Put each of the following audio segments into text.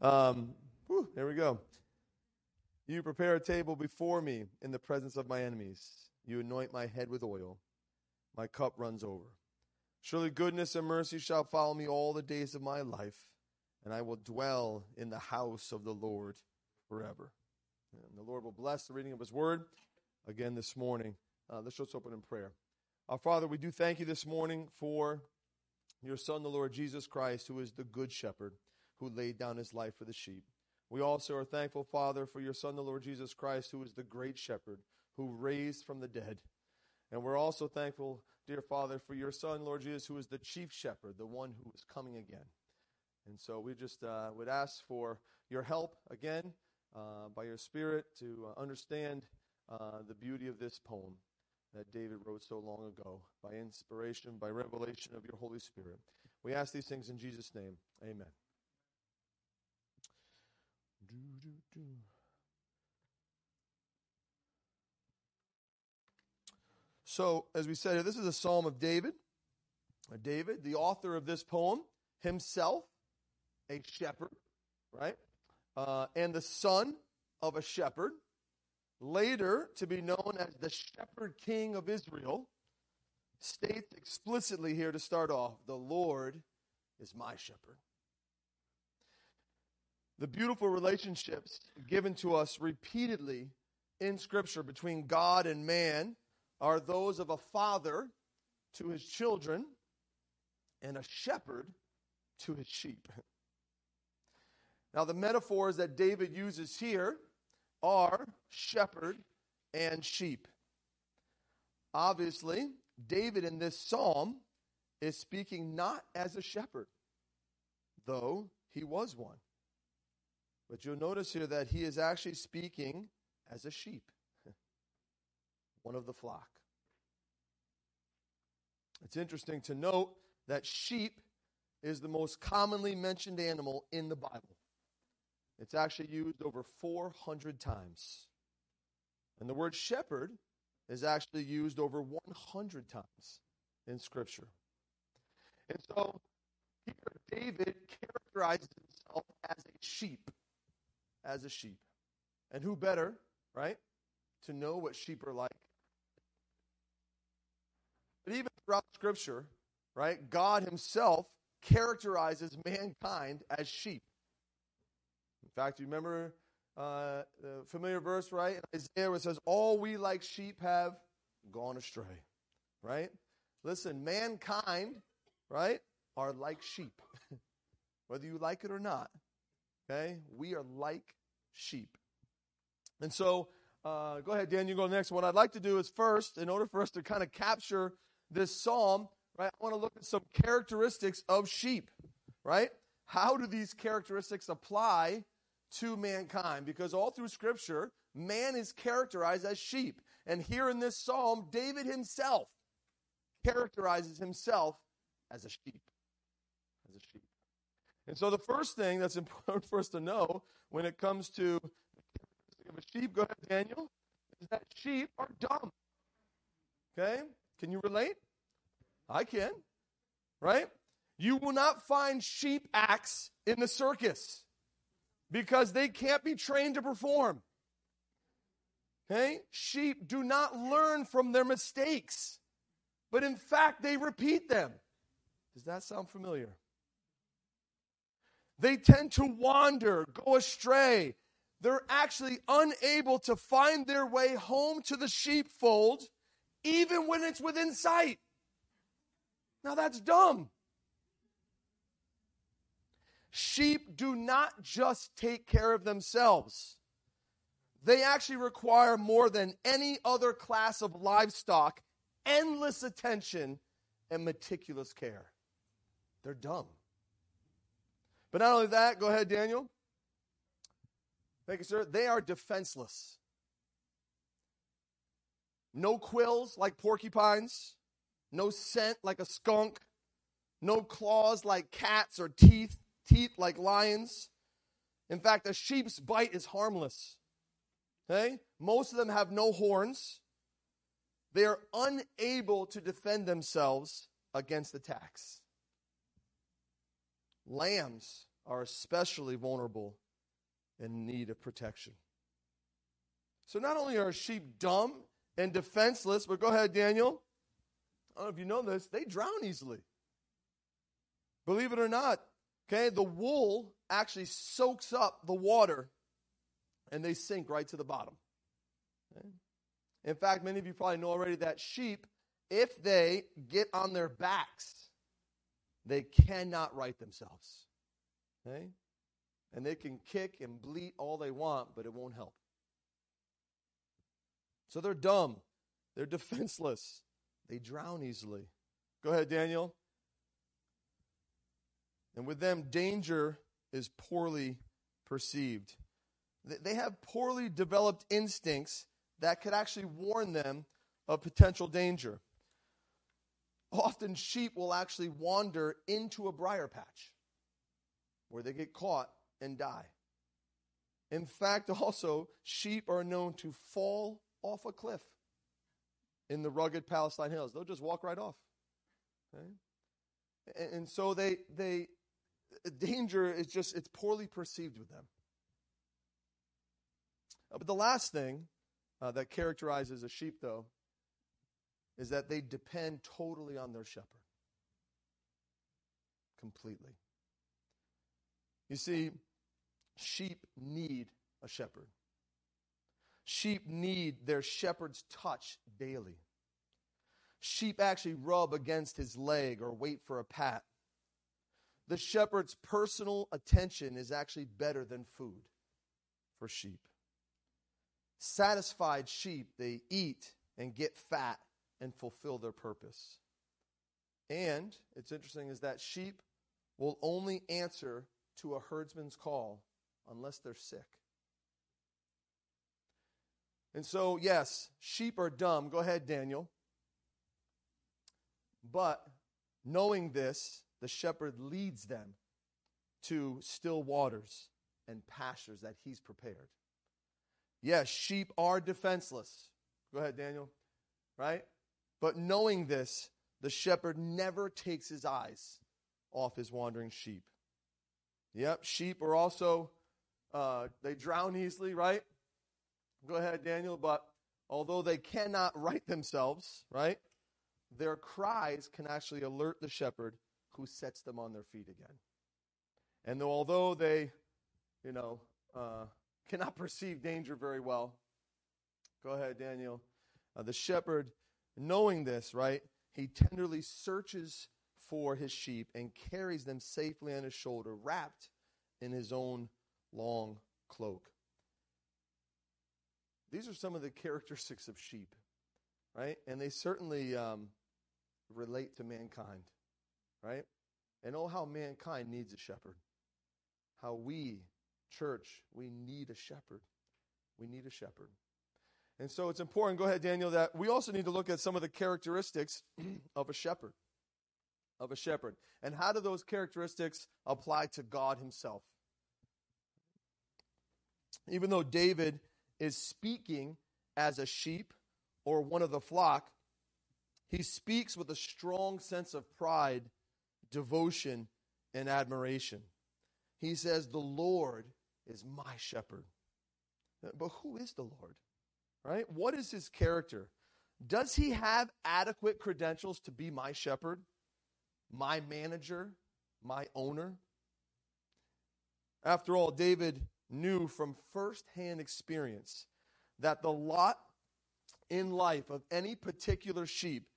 Um, whew, there we go. You prepare a table before me in the presence of my enemies. You anoint my head with oil. My cup runs over. Surely goodness and mercy shall follow me all the days of my life, and I will dwell in the house of the Lord forever. And the Lord will bless the reading of his word again this morning. Uh, let's just open in prayer. Our Father, we do thank you this morning for your Son, the Lord Jesus Christ, who is the good shepherd who laid down his life for the sheep. We also are thankful, Father, for your Son, the Lord Jesus Christ, who is the great shepherd who raised from the dead. And we're also thankful, dear Father, for your Son, Lord Jesus, who is the chief shepherd, the one who is coming again. And so we just uh, would ask for your help again uh, by your Spirit to uh, understand uh, the beauty of this poem that David wrote so long ago by inspiration, by revelation of your Holy Spirit. We ask these things in Jesus' name. Amen. So, as we said, this is a psalm of David. David, the author of this poem, himself a shepherd, right? Uh, and the son of a shepherd, later to be known as the shepherd king of Israel, states explicitly here to start off the Lord is my shepherd. The beautiful relationships given to us repeatedly in Scripture between God and man are those of a father to his children and a shepherd to his sheep. Now, the metaphors that David uses here are shepherd and sheep. Obviously, David in this psalm is speaking not as a shepherd, though he was one. But you'll notice here that he is actually speaking as a sheep, one of the flock. It's interesting to note that sheep is the most commonly mentioned animal in the Bible. It's actually used over 400 times. And the word shepherd is actually used over 100 times in Scripture. And so here David characterizes himself as a sheep. As a sheep. And who better, right, to know what sheep are like? But even throughout Scripture, right, God Himself characterizes mankind as sheep. In fact, you remember uh, the familiar verse, right? Isaiah, it says, All we like sheep have gone astray, right? Listen, mankind, right, are like sheep, whether you like it or not. Okay? We are like sheep. And so, uh, go ahead, Dan, you go next. What I'd like to do is first, in order for us to kind of capture this psalm, right, I want to look at some characteristics of sheep, right? How do these characteristics apply to mankind? Because all through Scripture, man is characterized as sheep. And here in this psalm, David himself characterizes himself as a sheep. And so the first thing that's important for us to know when it comes to a sheep, go ahead, Daniel, is that sheep are dumb. Okay? Can you relate? I can. Right? You will not find sheep acts in the circus because they can't be trained to perform. Okay? Sheep do not learn from their mistakes, but in fact, they repeat them. Does that sound familiar? They tend to wander, go astray. They're actually unable to find their way home to the sheepfold, even when it's within sight. Now, that's dumb. Sheep do not just take care of themselves, they actually require more than any other class of livestock endless attention and meticulous care. They're dumb. But not only that, go ahead, Daniel. Thank you, sir. They are defenseless. No quills like porcupines, no scent like a skunk, no claws like cats or teeth, teeth like lions. In fact, a sheep's bite is harmless. Okay? Most of them have no horns. They are unable to defend themselves against attacks. Lambs are especially vulnerable and need of protection. So not only are sheep dumb and defenseless, but go ahead, Daniel. I don't know if you know this, they drown easily. Believe it or not, okay, the wool actually soaks up the water and they sink right to the bottom. Okay? In fact, many of you probably know already that sheep, if they get on their backs, they cannot right themselves. Okay? And they can kick and bleat all they want, but it won't help. So they're dumb. They're defenseless. They drown easily. Go ahead, Daniel. And with them, danger is poorly perceived. They have poorly developed instincts that could actually warn them of potential danger. Often, sheep will actually wander into a briar patch where they get caught and die. In fact, also, sheep are known to fall off a cliff in the rugged Palestine hills. They'll just walk right off. Okay? And, and so they, they, danger is just, it's poorly perceived with them. Uh, but the last thing uh, that characterizes a sheep, though, is that they depend totally on their shepherd. Completely. You see, sheep need a shepherd. Sheep need their shepherd's touch daily. Sheep actually rub against his leg or wait for a pat. The shepherd's personal attention is actually better than food for sheep. Satisfied sheep, they eat and get fat and fulfill their purpose. And it's interesting is that sheep will only answer to a herdsman's call unless they're sick. And so, yes, sheep are dumb. Go ahead, Daniel. But knowing this, the shepherd leads them to still waters and pastures that he's prepared. Yes, sheep are defenseless. Go ahead, Daniel. Right? But knowing this, the shepherd never takes his eyes off his wandering sheep. Yep, sheep are also, uh, they drown easily, right? Go ahead, Daniel. But although they cannot right themselves, right? Their cries can actually alert the shepherd who sets them on their feet again. And though, although they, you know, uh, cannot perceive danger very well, go ahead, Daniel. Uh, the shepherd, knowing this, right, he tenderly searches for his sheep and carries them safely on his shoulder, wrapped in his own long cloak. These are some of the characteristics of sheep, right? And they certainly um, relate to mankind, right? And oh, how mankind needs a shepherd. How we, church, we need a shepherd. We need a shepherd. And so it's important, go ahead, Daniel, that we also need to look at some of the characteristics of a shepherd. Of a shepherd. And how do those characteristics apply to God Himself? Even though David is speaking as a sheep or one of the flock, he speaks with a strong sense of pride, devotion, and admiration. He says, The Lord is my shepherd. But who is the Lord? Right? What is his character? Does he have adequate credentials to be my shepherd, my manager, my owner? After all, David knew from firsthand experience that the lot in life of any particular sheep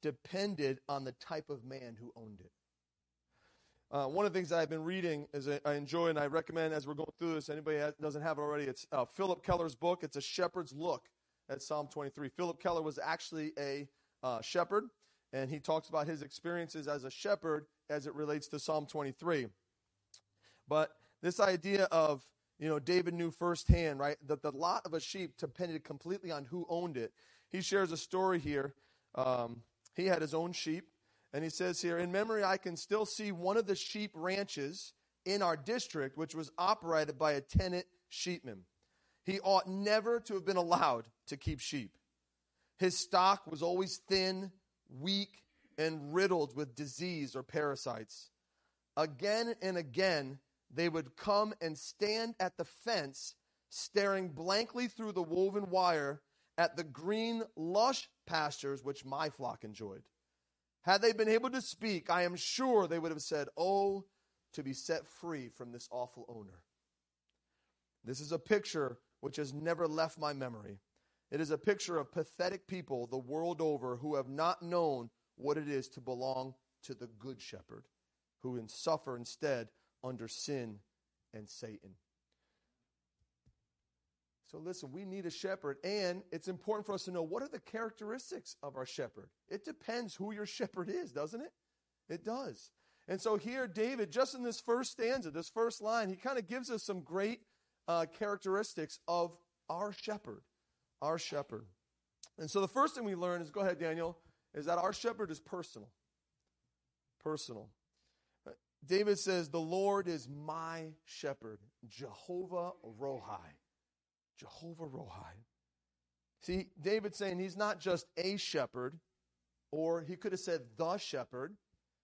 depended on the type of man who owned it. Uh, one of the things I've been reading is I enjoy and I recommend as we're going through this. Anybody has, doesn't have it already? It's uh, Phillip Keller's book. It's a shepherd's look at Psalm 23. Phillip Keller was actually a uh, shepherd, and he talks about his experiences as a shepherd as it relates to Psalm 23. But this idea of you know, David knew firsthand, right, that the lot of a sheep depended completely on who owned it. He shares a story here. Um, he had his own sheep, and he says here, in memory, I can still see one of the sheep ranches in our district, which was operated by a tenant sheepman. He ought never to have been allowed to keep sheep. His stock was always thin, weak, and riddled with disease or parasites. Again and again, they would come and stand at the fence, staring blankly through the woven wire at the green, lush pastures which my flock enjoyed. Had they been able to speak, I am sure they would have said, Oh, to be set free from this awful owner. This is a picture which has never left my memory. It is a picture of pathetic people the world over who have not known what it is to belong to the good shepherd, who suffer instead under sin and Satan. So listen, we need a shepherd, and it's important for us to know what are the characteristics of our shepherd. It depends who your shepherd is, doesn't it? It does. And so here, David, just in this first stanza, this first line, he kind of gives us some great uh, characteristics of our shepherd. Our shepherd. And so the first thing we learn is go ahead, Daniel, is that our shepherd is personal. Personal. Uh, David says, The Lord is my shepherd, Jehovah Rohi. Jehovah Rohi. See, David saying he's not just a shepherd, or he could have said the shepherd.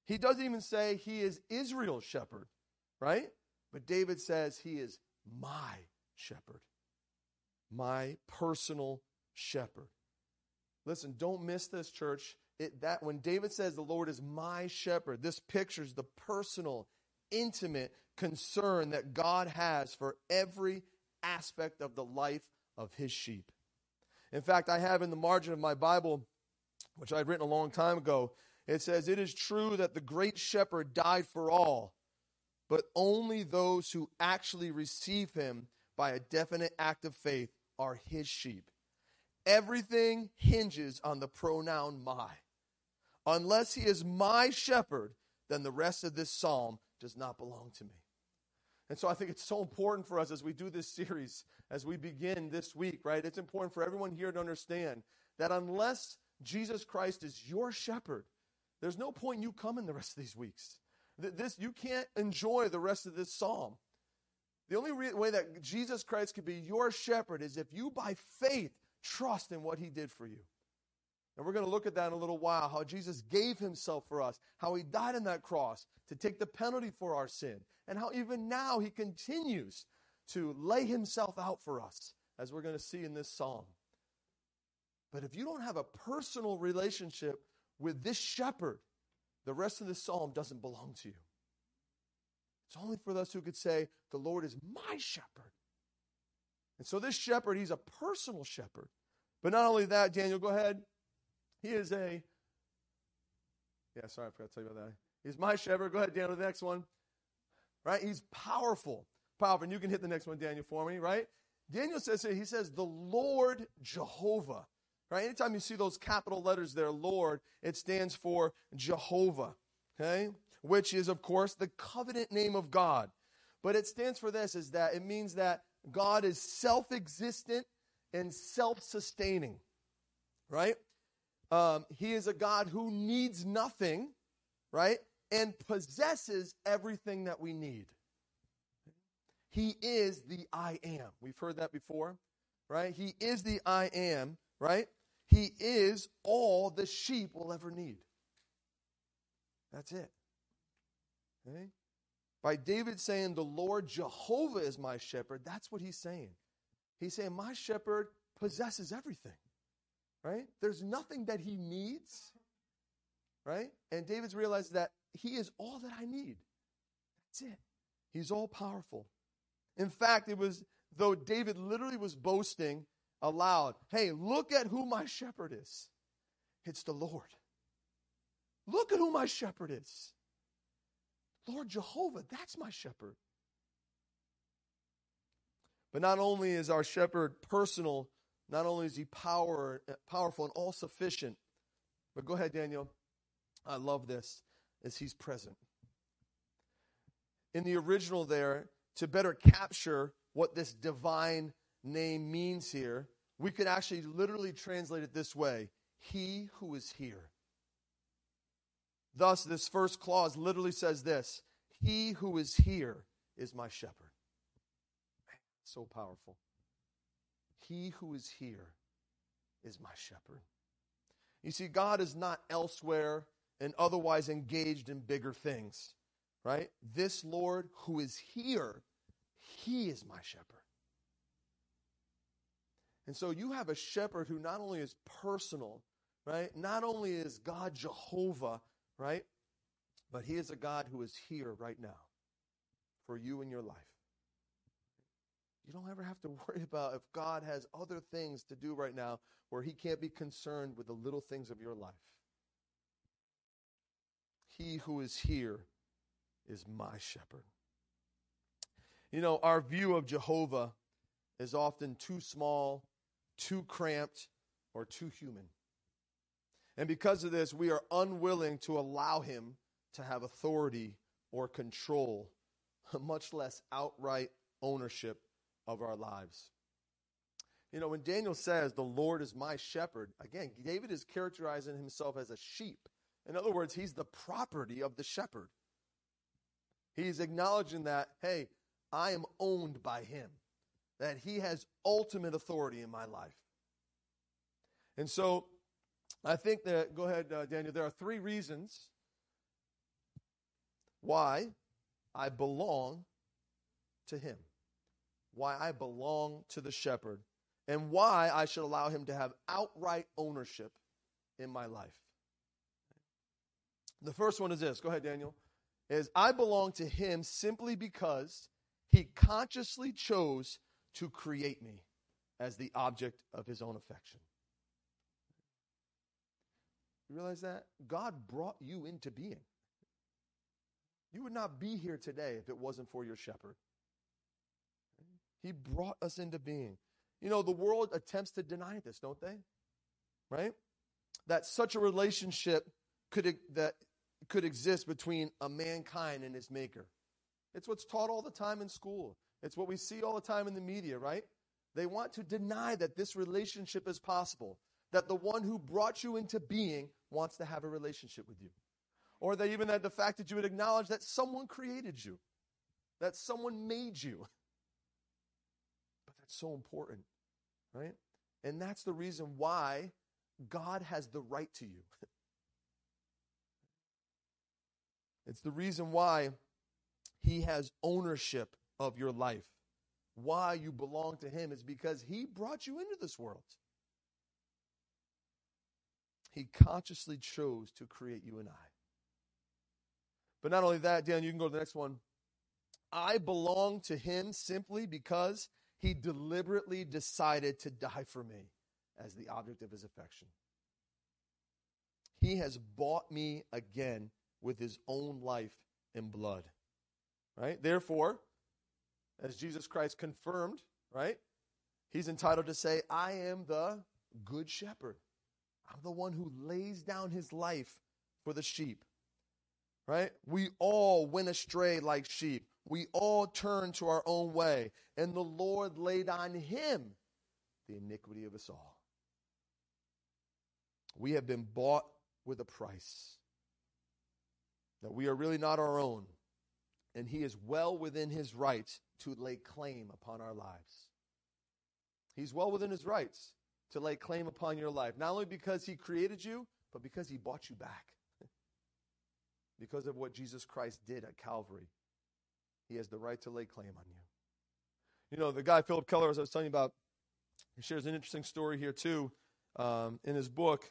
He doesn't even say he is Israel's shepherd, right? But David says he is my shepherd, my personal shepherd. Listen, don't miss this, church. It, that when David says the Lord is my shepherd, this pictures the personal, intimate concern that God has for every aspect of the life of his sheep. In fact, I have in the margin of my Bible, which I'd written a long time ago, it says, It is true that the great shepherd died for all, but only those who actually receive him by a definite act of faith are his sheep. Everything hinges on the pronoun my. Unless he is my shepherd, then the rest of this psalm does not belong to me. And so I think it's so important for us as we do this series, as we begin this week, right? It's important for everyone here to understand that unless Jesus Christ is your shepherd, there's no point in you coming the rest of these weeks. This you can't enjoy the rest of this psalm. The only re- way that Jesus Christ could be your shepherd is if you by faith trust in what he did for you. And we're going to look at that in a little while how Jesus gave himself for us, how he died on that cross to take the penalty for our sin, and how even now he continues to lay himself out for us, as we're going to see in this psalm. But if you don't have a personal relationship with this shepherd, the rest of the psalm doesn't belong to you. It's only for those who could say, The Lord is my shepherd. And so this shepherd, he's a personal shepherd. But not only that, Daniel, go ahead. He is a, yeah, sorry, I forgot to tell you about that. He's my shepherd. Go ahead, Daniel, the next one. Right? He's powerful. Powerful. And you can hit the next one, Daniel, for me, right? Daniel says he says, the Lord Jehovah. Right? Anytime you see those capital letters there, Lord, it stands for Jehovah. Okay? Which is, of course, the covenant name of God. But it stands for this, is that it means that God is self existent and self sustaining. Right? Um, he is a God who needs nothing, right? And possesses everything that we need. He is the I am. We've heard that before, right? He is the I am, right? He is all the sheep will ever need. That's it. Okay? By David saying, The Lord Jehovah is my shepherd, that's what he's saying. He's saying, My shepherd possesses everything right? There's nothing that he needs, right? And David's realized that he is all that I need. That's it. He's all powerful. In fact, it was though David literally was boasting aloud, hey, look at who my shepherd is. It's the Lord. Look at who my shepherd is. Lord Jehovah, that's my shepherd. But not only is our shepherd personal not only is he power, powerful and all sufficient, but go ahead, Daniel. I love this, is he's present. In the original there, to better capture what this divine name means here, we could actually literally translate it this way He who is here. Thus, this first clause literally says this He who is here is my shepherd. So powerful. He who is here is my shepherd. You see, God is not elsewhere and otherwise engaged in bigger things, right? This Lord who is here, he is my shepherd. And so you have a shepherd who not only is personal, right? Not only is God Jehovah, right? But he is a God who is here right now for you in your life. You don't ever have to worry about if God has other things to do right now where he can't be concerned with the little things of your life. He who is here is my shepherd. You know, our view of Jehovah is often too small, too cramped, or too human. And because of this, we are unwilling to allow him to have authority or control, much less outright ownership of our lives. You know, when Daniel says, The Lord is my shepherd, again, David is characterizing himself as a sheep. In other words, he's the property of the shepherd. He's acknowledging that, hey, I am owned by him, that he has ultimate authority in my life. And so I think that, go ahead, uh, Daniel, there are three reasons why I belong to him, why I belong to the shepherd, and why I should allow him to have outright ownership in my life. The first one is this. Go ahead, Daniel. Is I belong to him simply because he consciously chose to create me as the object of his own affection. You realize that? God brought you into being. You would not be here today if it wasn't for your shepherd. He brought us into being. You know, the world attempts to deny this, don't they? Right? That such a relationship could that could exist between a mankind and his maker. It's what's taught all the time in school. It's what we see all the time in the media, right? They want to deny that this relationship is possible, that the one who brought you into being wants to have a relationship with you. Or that even that the fact that you would acknowledge that someone created you, that someone made you. But that's so important, right? And that's the reason why God has the right to you. It's the reason why he has ownership of your life. Why you belong to him is because he brought you into this world. He consciously chose to create you and I. But not only that, Dan, you can go to the next one. I belong to him simply because he deliberately decided to die for me as the object of his affection. He has bought me again with his own life and blood. Right? Therefore, as Jesus Christ confirmed, right? He's entitled to say, I am the good shepherd. I'm the one who lays down his life for the sheep. Right? We all went astray like sheep. We all turned to our own way, and the Lord laid on him the iniquity of us all. We have been bought with a price that we are really not our own, and He is well within His rights to lay claim upon our lives. He's well within His rights to lay claim upon your life, not only because He created you, but because He bought you back. because of what Jesus Christ did at Calvary, He has the right to lay claim on you. You know, the guy Phillip Keller, as I was telling you about, he shares an interesting story here too um, in his book.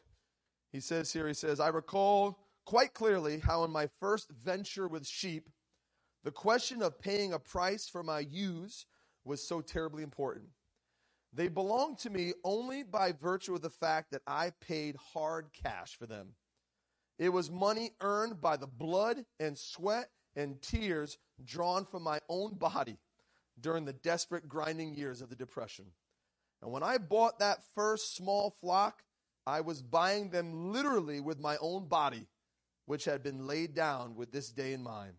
He says here, he says, I recall quite clearly how, in my first venture with sheep, the question of paying a price for my use was so terribly important. They belonged to me only by virtue of the fact that I paid hard cash for them. It was money earned by the blood and sweat and tears drawn from my own body during the desperate grinding years of the Depression. And when I bought that first small flock, I was buying them literally with my own body which had been laid down with this day in mind.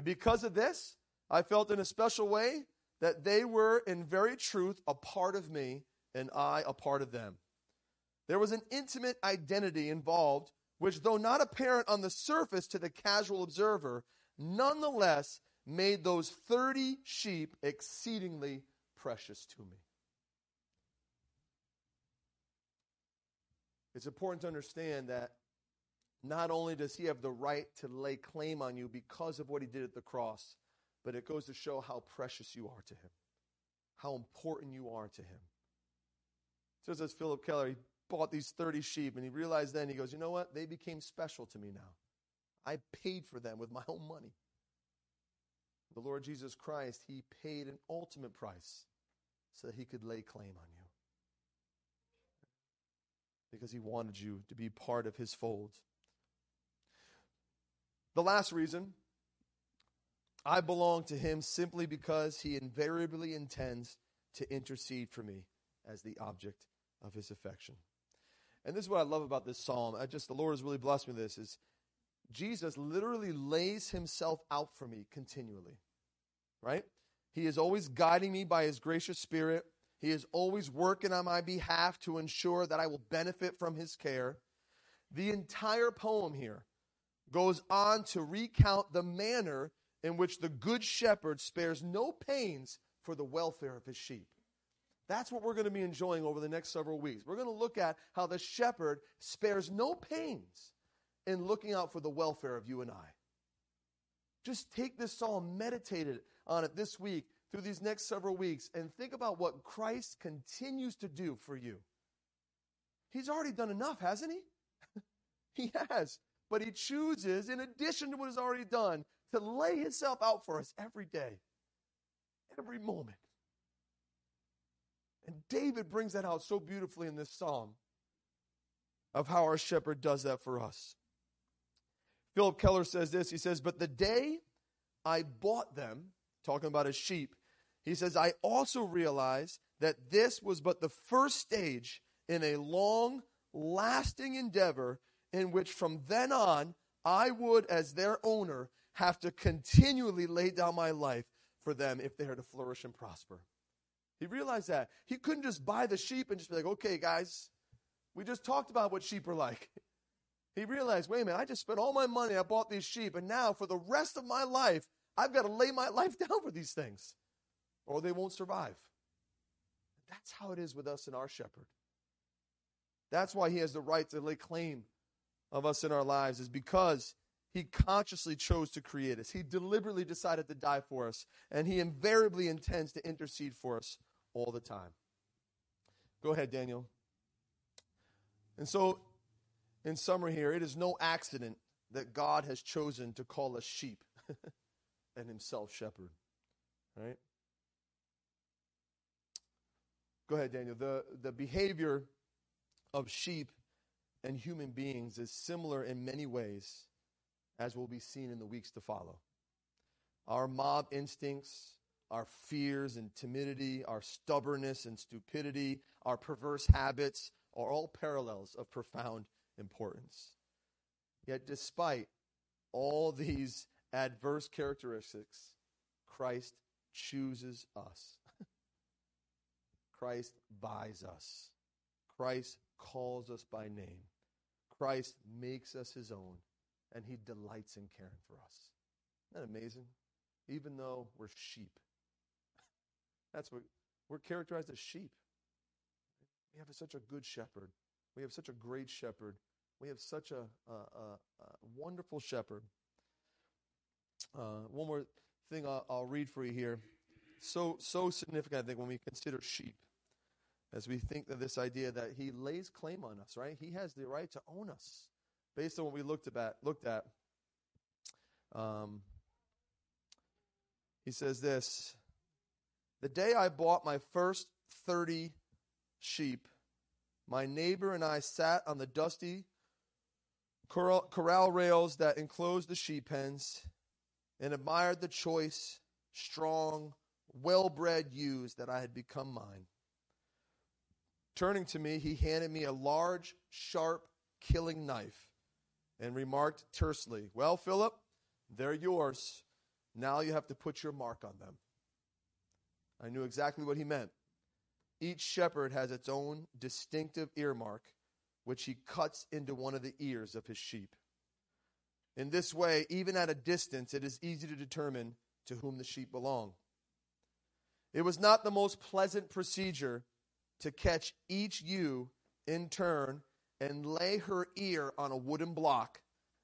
And because of this, I felt in a special way that they were in very truth a part of me and I a part of them. There was an intimate identity involved, which, though not apparent on the surface to the casual observer, nonetheless made those 30 sheep exceedingly precious to me. It's important to understand that not only does he have the right to lay claim on you because of what he did at the cross, but it goes to show how precious you are to him, how important you are to him. So says Phillip Keller, he bought these 30 sheep and he realized then, he goes, you know what? They became special to me now. I paid for them with my own money. The Lord Jesus Christ, he paid an ultimate price so that he could lay claim on you. Because he wanted you to be part of his fold. The last reason I belong to him simply because he invariably intends to intercede for me as the object of his affection. And this is what I love about this psalm. I just the Lord has really blessed me with this is Jesus literally lays himself out for me continually. Right? He is always guiding me by his gracious spirit. He is always working on my behalf to ensure that I will benefit from his care. The entire poem here goes on to recount the manner in which the good shepherd spares no pains for the welfare of his sheep. That's what we're going to be enjoying over the next several weeks. We're going to look at how the shepherd spares no pains in looking out for the welfare of you and I. Just take this psalm, meditate on it this week, through these next several weeks, and think about what Christ continues to do for you. He's already done enough, hasn't he? he has. But he chooses, in addition to what he's already done, to lay himself out for us every day, every moment. And David brings that out so beautifully in this psalm of how our shepherd does that for us. Phillip Keller says this He says, But the day I bought them, talking about his sheep, he says, I also realized that this was but the first stage in a long, lasting endeavor in which from then on I would, as their owner, have to continually lay down my life for them if they are to flourish and prosper. He realized that. He couldn't just buy the sheep and just be like, okay, guys, we just talked about what sheep are like. He realized, wait a minute, I just spent all my money, I bought these sheep, and now for the rest of my life, I've got to lay my life down for these things, or they won't survive. That's how it is with us and our shepherd. That's why he has the right to lay claim of us in our lives, is because he consciously chose to create us. He deliberately decided to die for us, and he invariably intends to intercede for us all the time. Go ahead, Daniel. And so, in summary, here, it is no accident that God has chosen to call us sheep and himself shepherd. Right? Go ahead, Daniel. The, the behavior of sheep and human beings is similar in many ways as will be seen in the weeks to follow. Our mob instincts, our fears and timidity, our stubbornness and stupidity, our perverse habits are all parallels of profound importance. Yet, despite all these adverse characteristics, Christ chooses us. Christ buys us. Christ calls us by name. Christ makes us his own and he delights in caring for us. Isn't that amazing? Even though we're sheep. That's what we're characterized as sheep. We have such a good shepherd. We have such a great shepherd. We have such a, a, a, a wonderful shepherd. Uh, one more thing I'll, I'll read for you here. So, so significant, I think, when we consider sheep, as we think of this idea that he lays claim on us, right? He has the right to own us based on what we looked at, looked at um, he says this The day I bought my first 30 sheep, my neighbor and I sat on the dusty corral, corral rails that enclosed the sheep pens and admired the choice, strong, well bred ewes that I had become mine. Turning to me, he handed me a large, sharp, killing knife and remarked tersely, Well, Phillip, they're yours. Now you have to put your mark on them. I knew exactly what he meant. Each shepherd has its own distinctive earmark, which he cuts into one of the ears of his sheep. In this way, even at a distance, it is easy to determine to whom the sheep belong. It was not the most pleasant procedure to catch each ewe in turn and lay her ear on a wooden block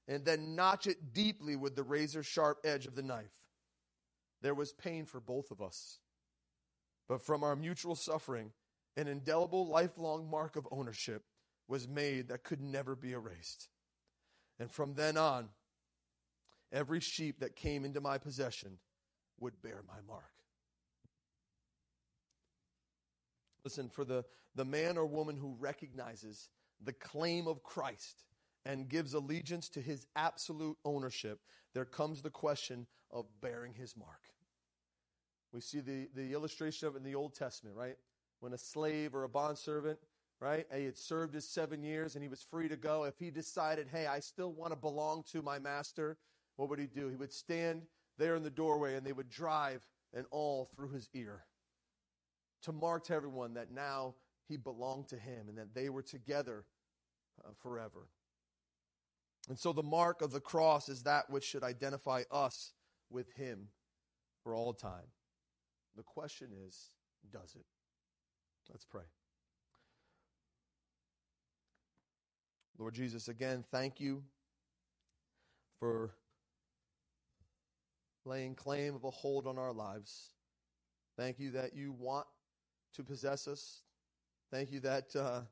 and then notch it deeply with the razor sharp edge of the knife. There was pain for both of us. But from our mutual suffering, an indelible lifelong mark of ownership was made that could never be erased. And from then on, every sheep that came into my possession would bear my mark. Listen, for the, the man or woman who recognizes the claim of Christ and gives allegiance to his absolute ownership, there comes the question of bearing his mark. We see the, the illustration of it in the Old Testament, right? When a slave or a bondservant, right, he had served his seven years and he was free to go. If he decided, hey, I still want to belong to my master, what would he do? He would stand there in the doorway and they would drive an awl through his ear to mark to everyone that now he belonged to him and that they were together uh, forever. And so the mark of the cross is that which should identify us with him for all time. The question is, does it? Let's pray. Lord Jesus, again, thank you for laying claim of a hold on our lives. Thank you that you want to possess us. Thank you that uh,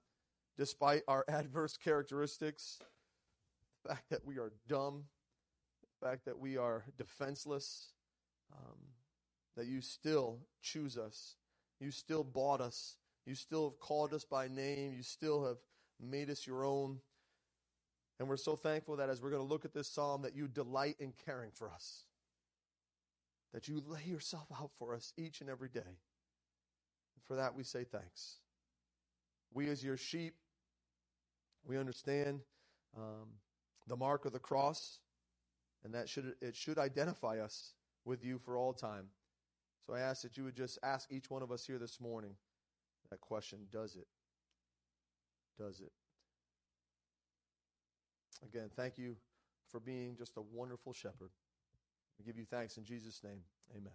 despite our adverse characteristics, the fact that we are dumb, the fact that we are defenseless, um, that you still choose us. You still bought us. You still have called us by name. You still have made us your own. And we're so thankful that as we're going to look at this psalm, that you delight in caring for us, that you lay yourself out for us each and every day. For that, we say thanks. We, as your sheep, we understand um, the mark of the cross, and that should it should identify us with you for all time. So I ask that you would just ask each one of us here this morning that question Does it? Does it? Again, thank you for being just a wonderful shepherd. We give you thanks in Jesus' name. Amen.